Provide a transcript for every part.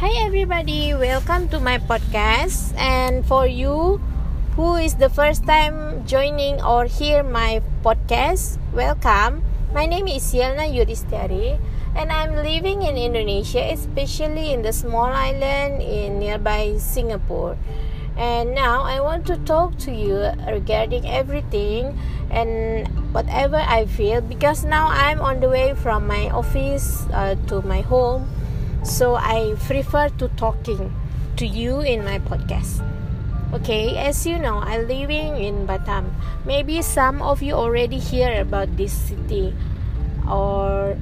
Hi everybody, welcome to my podcast. And for you who is the first time joining or hear my podcast, welcome. My name is Yelna Yudhistari and I'm living in Indonesia, especially in the small island in nearby Singapore. And now I want to talk to you regarding everything and whatever I feel because now I'm on the way from my office uh, to my home. So I prefer to talking to you in my podcast. Okay, as you know, I'm living in Batam. Maybe some of you already hear about this city or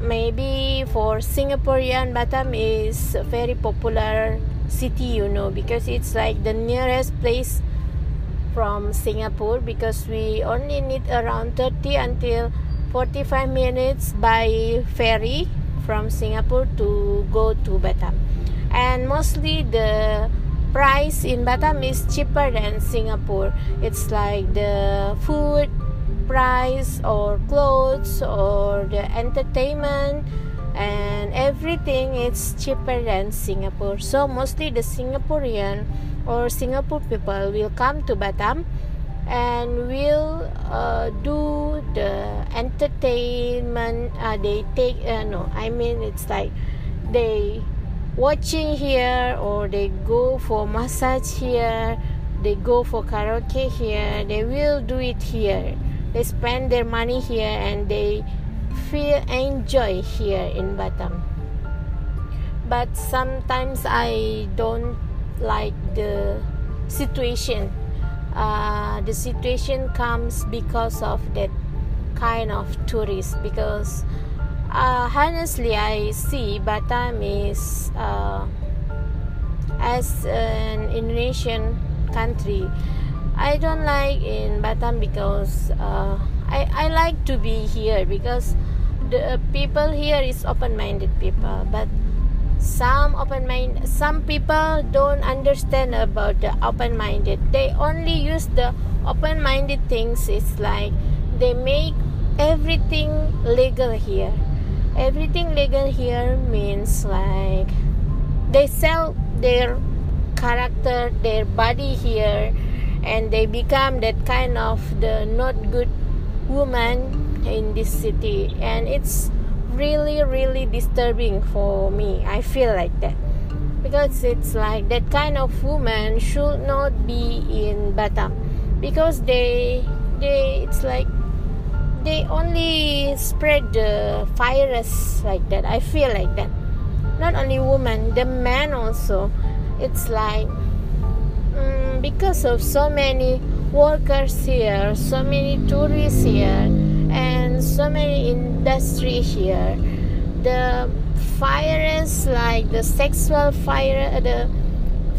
maybe for Singaporean Batam is a very popular city you know because it's like the nearest place from Singapore because we only need around 30 until 45 minutes by ferry from Singapore to go to Batam and mostly the price in Batam is cheaper than Singapore it's like the food price or clothes or the entertainment and everything is cheaper than Singapore. So mostly the Singaporean or Singapore people will come to Batam and will uh, do the entertainment. Uh, they take uh, no, I mean it's like they watching here or they go for massage here. They go for karaoke here. They will do it here. They spend their money here and they feel enjoy here in Batam. But sometimes I don't like the situation. Uh, the situation comes because of that kind of tourist. Because uh, honestly, I see Batam is uh, as an Indonesian country. I don't like in Batam because uh, I, I like to be here because the people here is open-minded people but some open mind some people don't understand about the open-minded. They only use the open-minded things. It's like they make everything legal here. Everything legal here means like they sell their character their body here and they become that kind of the not good woman in this city. And it's really really disturbing for me. I feel like that. Because it's like that kind of woman should not be in batam. Because they they it's like they only spread the virus like that. I feel like that. Not only women the men also. It's like um, because of so many workers here so many tourists here and so many industry here. The virus like the sexual fire uh, the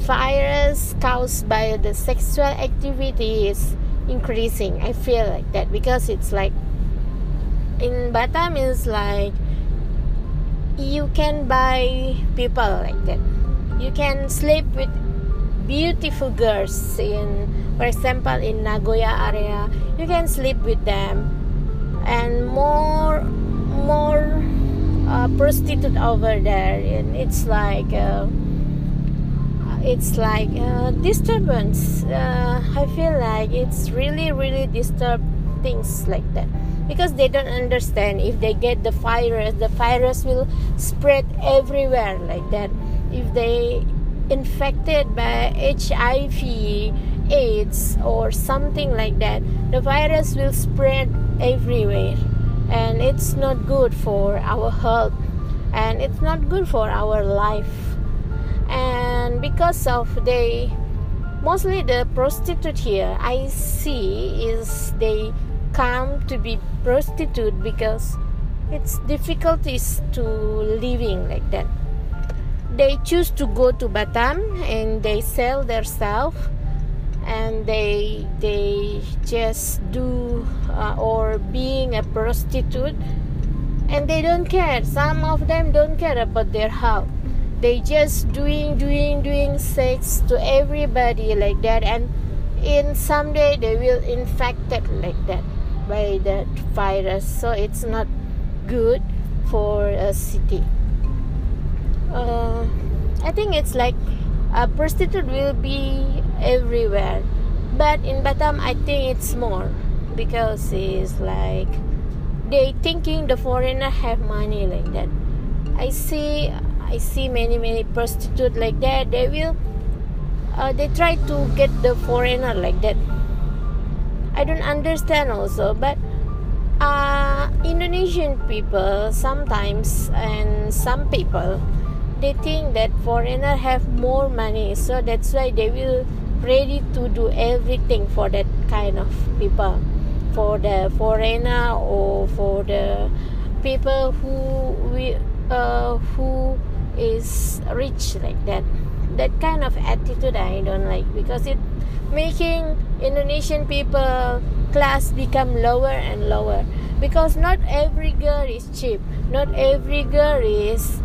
virus caused by the sexual activity is increasing i feel like that because it's like in batam is like you can buy people like that. You can sleep with beautiful girls in for example in nagoya area you can sleep with them and more more uh, prostitute over there. And it's like uh, it's like uh, disturbance. Uh, i feel like it's really really disturb things like that. Because they don't understand if they get the virus the virus will spread everywhere like that. If they infected by hiv AIDS or something like that, the virus will spread everywhere and it's not good for our health and it's not good for our life. And because of they mostly the prostitute here I see is they come to be prostitute because it's difficulties to living like that. They choose to go to Batam and they sell their self and they they just do uh, or being a prostitute. And they don't care. Some of them don't care about their health. They just doing doing doing sex to everybody like that. And in someday they will infected like that by that virus. So it's not good for a city. Uh, I think it's like a prostitute will be everywhere, but in Batam I think it's more because it's like they thinking the foreigner have money like that. I see I see many many prostitute like that. They will uh, they try to get the foreigner like that. I don't understand also, but uh, Indonesian people sometimes and some people they think that foreigner have more money so that's why they will ready to do everything for that kind of people. For the foreigner or for the people who we uh, who is rich like that. That kind of attitude i don't like because it making indonesian people class become lower and lower. Because not every girl is cheap. Not every girl is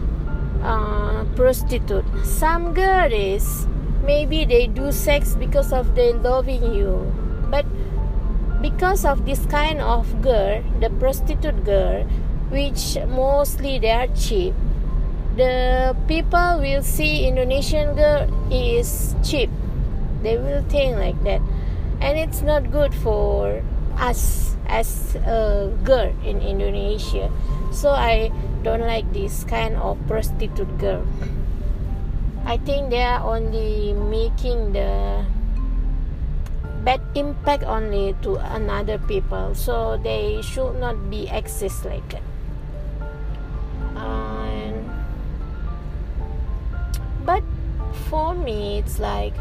uh, prostitute. Some girl is maybe they do sex because of they loving you. But because of this kind of girl the prostitute girl which mostly they are cheap the people will see indonesian girl is cheap. They will think like that. And it's not good for us as a girl in indonesia. So i don't like this kind of prostitute girl i think they are only making the bad impact only to another people. So they should not be exist like that. But for me it's like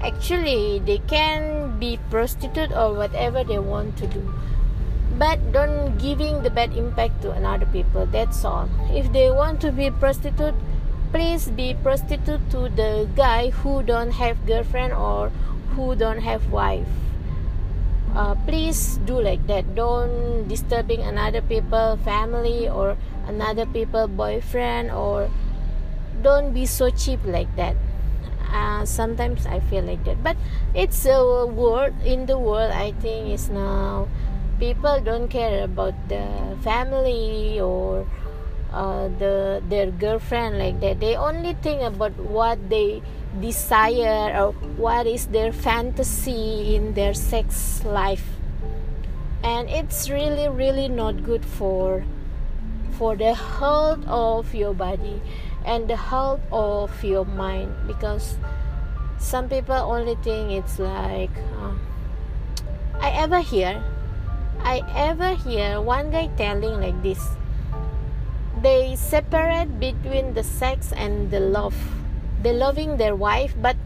actually they can be prostitute or whatever they want to do but don't giving the bad impact to another people. That's all. If they want to be prostitute please be prostitute to the guy who don't have girlfriend or who don't have wife. Uh, please do like that. Don't disturbing another people family or another people boyfriend or don't be so cheap like that. Uh, sometimes i feel like that. But it's a world in the world i think is now people don't care about the family or uh, the their girlfriend like that. They only think about what they desire or what is their fantasy in their sex life. And it's really really not good for for the health of your body and the health of your mind. Because some people only think it's like uh, i ever hear i ever hear one guy telling like this they separate between the sex and the love. They loving their wife but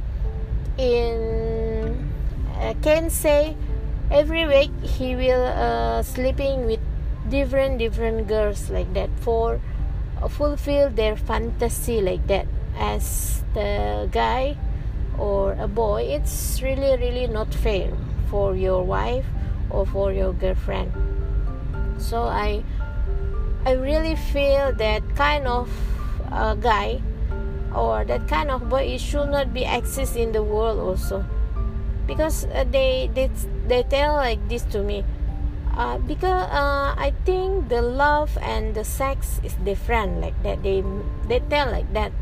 in uh, can say every week he will uh, sleeping with different different girls like that for uh, fulfill their fantasy like that. As the guy or a boy it's really really not fair for your wife or for your girlfriend. So i i really feel that kind of uh, guy or that kind of boy it should not be exist in the world also. Because uh, they they they tell like this to me uh, because uh, I think the love and the sex is different like that. They they tell like that.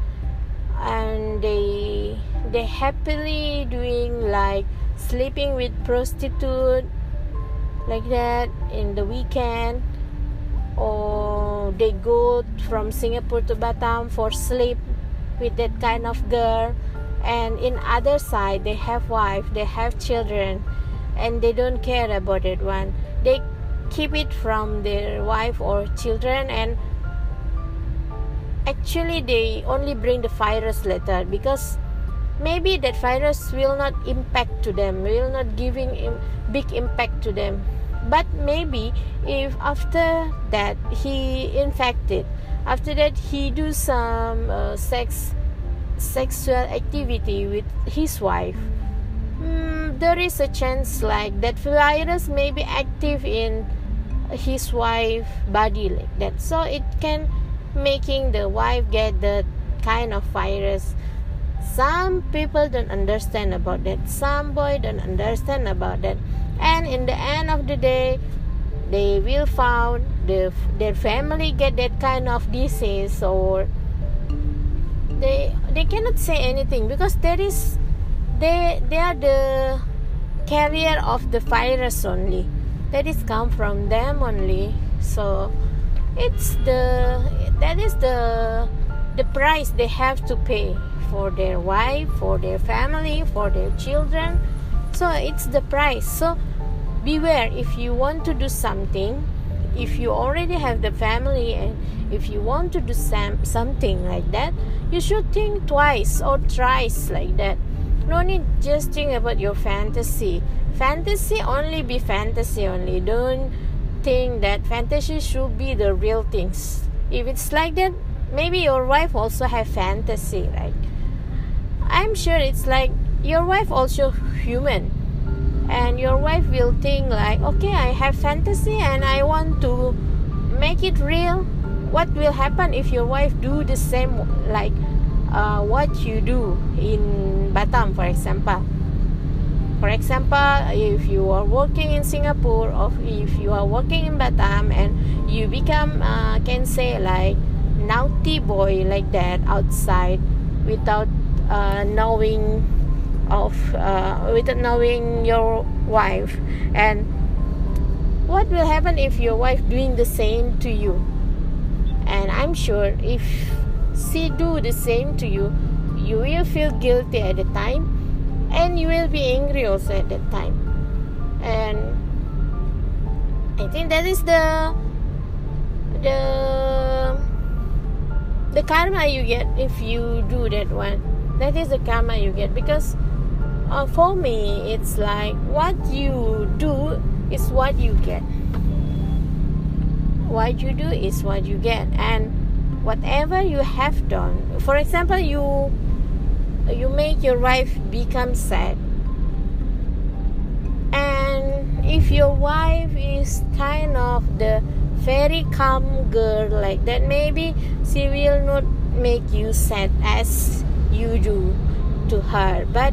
And they they happily doing like sleeping with prostitute like that in the weekend or they go from Singapore to Batam for sleep with that kind of girl. And in other side they have wife they have children and they don't care about it one. They keep it from their wife or children and actually they only bring the virus later because maybe that virus will not impact to them will not giving big impact to them but maybe if after that he infected after that he do some uh, sex sexual activity with his wife mm, there is a chance like that virus may be active in his wife body like that. So it can making the wife get the kind of virus. Some people don't understand about that. Some boy don't understand about that and in the end of the day they will found the, their family get that kind of disease or they they cannot say anything because there is they they are the carrier of the virus only. That is come from them only. So it's the that is the the price they have to pay for their wife for their family for their children. So it's the price. So beware if you want to do something if you already have the family and if you want to do some, something like that you should think twice or thrice like that. No need just think about your fantasy. Fantasy only be fantasy only. Don't think that fantasy should be the real things. If it's like that maybe your wife also have fantasy right? I'm sure it's like your wife also human and your wife will think like okay i have fantasy and i want to make it real. What will happen if your wife do the same like uh, what you do in batam for example? For example, if you are working in Singapore or if you are working in Batam and you become, uh, can say like naughty boy like that outside without uh, knowing of uh, without knowing your wife and what will happen if your wife doing the same to you. And i'm sure if she do the same to you you will feel guilty at the time and you will be angry also at that time. And i think that is the the the karma you get if you do that one. That is the karma you get because uh, for me it's like what you do is what you get. What you do is what you get. And whatever you have done for example you you make your wife become sad. And if your wife is kind of the very calm girl like that maybe she will not make you sad as you do to her. But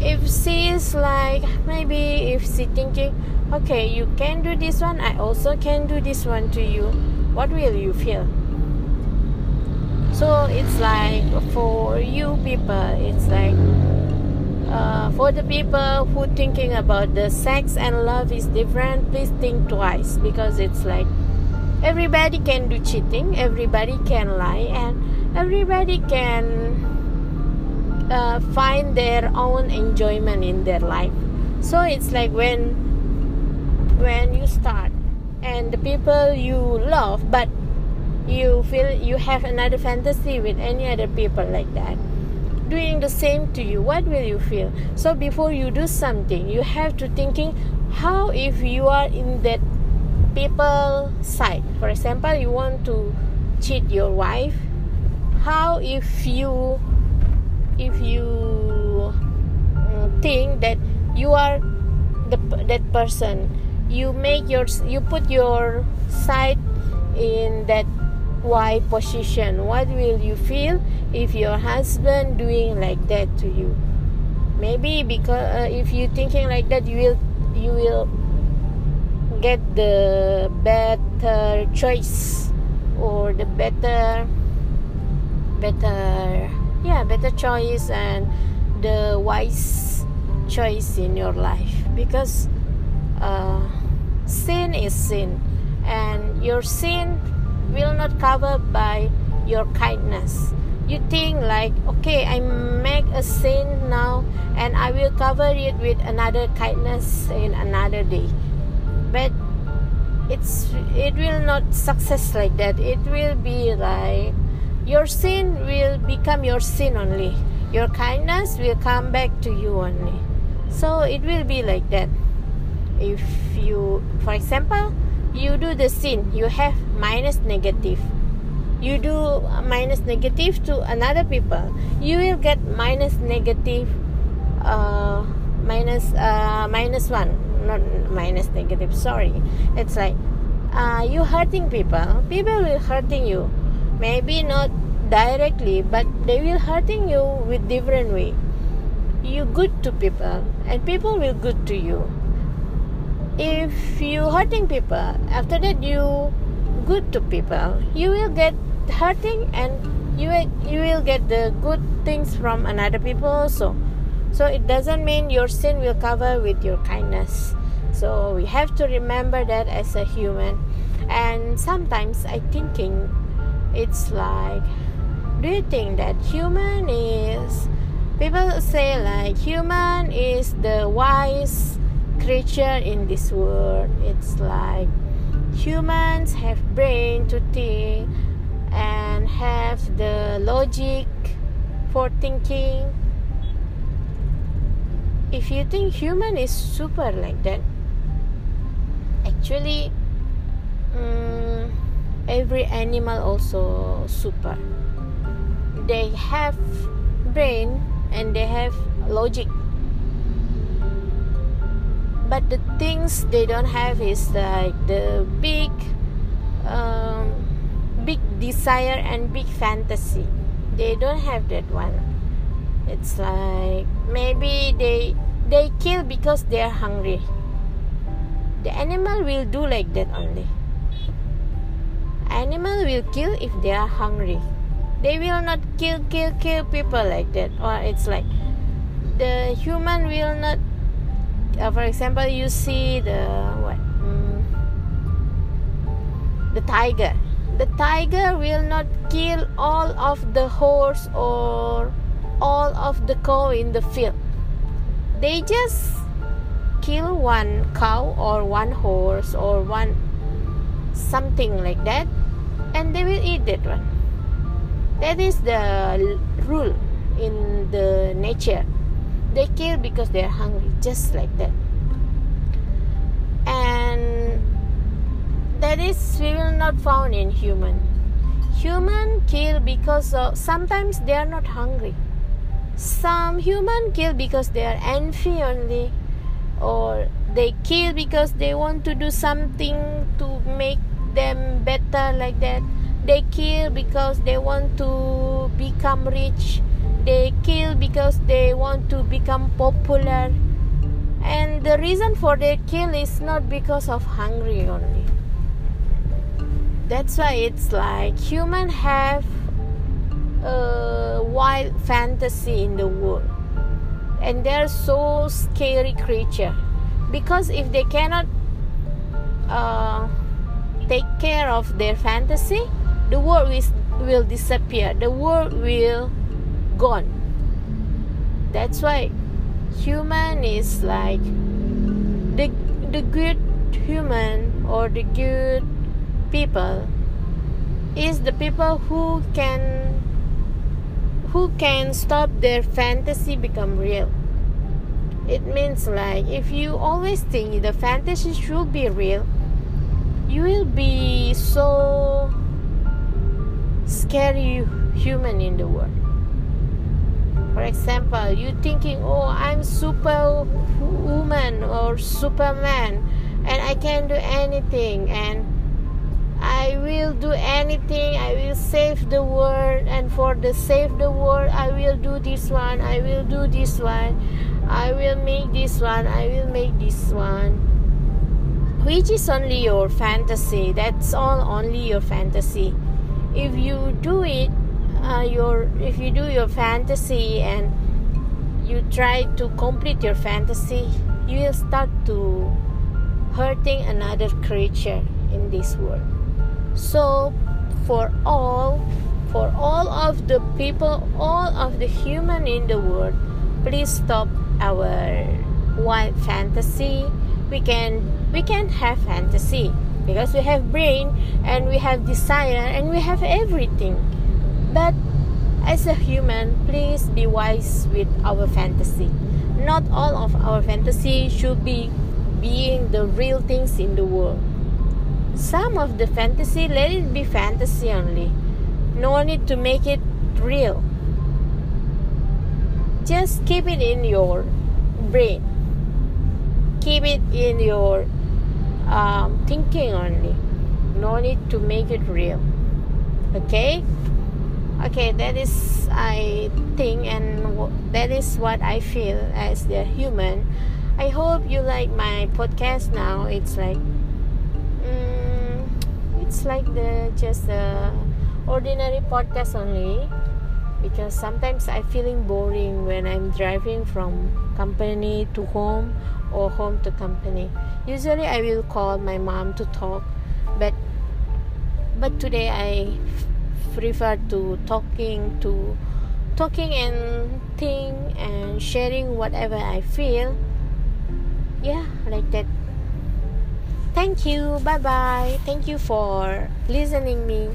if she is like maybe if she thinking okay you can do this one i also can do this one to you what will you feel? So it's like for you people it's like uh, for the people who thinking about the sex and love is different please think twice because it's like everybody can do cheating everybody can lie and everybody can uh, find their own enjoyment in their life. So it's like when when you start and the people you love but you feel you have another fantasy with any other people like that doing the same to you what will you feel? So before you do something you have to thinking how if you are in that people side? For example you want to cheat your wife how if you if you mm, think that you are the that person you make your you put your side in that why position. What will you feel if your husband doing like that to you? Maybe because uh, if you thinking like that you will you will get the better choice or the better better yeah better choice and the wise choice in your life because uh, sin is sin and your sin will not cover by your kindness. You think like okay i make a sin now and i will cover it with another kindness in another day. But it's it will not success like that. It will be like your sin will become your sin only. Your kindness will come back to you only. So it will be like that. If you for example you do the sin you have minus negative. You do minus negative to another people you will get minus negative uh, minus uh, minus one. Not minus negative sorry. It's like uh, you hurting people people will hurting you maybe not directly but they will hurting you with different way. You good to people and people will good to you. If you hurting people after that you good to people. You will get hurting and you you will get the good things from another people also. So it doesn't mean your sin will cover with your kindness. So we have to remember that as a human. And sometimes i thinking it's like do you think that human is people say like human is the wise creature in this world. It's like humans have brain to think and have the logic for thinking. If you think human is super like that actually um, every animal also super. They have brain and they have logic. But the things they don't have is like the big um, big desire and big fantasy. They don't have that one. It's like maybe they they kill because they're hungry. The animal will do like that only animal will kill if they are hungry. They will not kill kill kill people like that. Or it's like the human will not uh, for example you see the what mm, the tiger. The tiger will not kill all of the horse or all of the cow in the field. They just kill one cow or one horse or one something like that and they will eat that one. That is the rule in the nature. They kill because they're hungry just like that. And that is we will not found in human. Human kill because of sometimes they are not hungry. Some human kill because they are envy only or they kill because they want to do something to make them better like that. They kill because they want to become rich. They kill because they want to become popular. And the reason for their kill is not because of hungry only. That's why it's like human have a wild fantasy in the world. And they're so scary creature. Because if they cannot uh, take care of their fantasy the world will, will disappear. The world will gone. That's why human is like the the good human or the good people is the people who can who can stop their fantasy become real. It means like if you always think the fantasy should be real you will be so scary human in the world. For example you thinking oh i'm super woman or superman and i can do anything and i will do anything. I will save the world and for the save the world i will do this one. I will do this one. I will make this one. I will make this one which is only your fantasy. That's all only your fantasy. If you do it uh, your if you do your fantasy and you try to complete your fantasy you will start to hurting another creature in this world. So for all for all of the people all of the human in the world please stop our wild fantasy. We can we can have fantasy because we have brain and we have desire and we have everything. But as a human please be wise with our fantasy. Not all of our fantasy should be being the real things in the world. Some of the fantasy let it be fantasy only. No need to make it real. Just keep it in your brain. Keep it in your um, thinking only. No need to make it real. Okay? Okay that is i think and that is what i feel as the human. I hope you like my podcast now. It's like um, it's like the just a ordinary podcast only because sometimes I feeling boring when I'm driving from company to home or home to company. Usually I will call my mom to talk, but but today I prefer to talking to talking and think and sharing whatever I feel. Yeah, like that. Thank you. Bye bye. Thank you for listening me.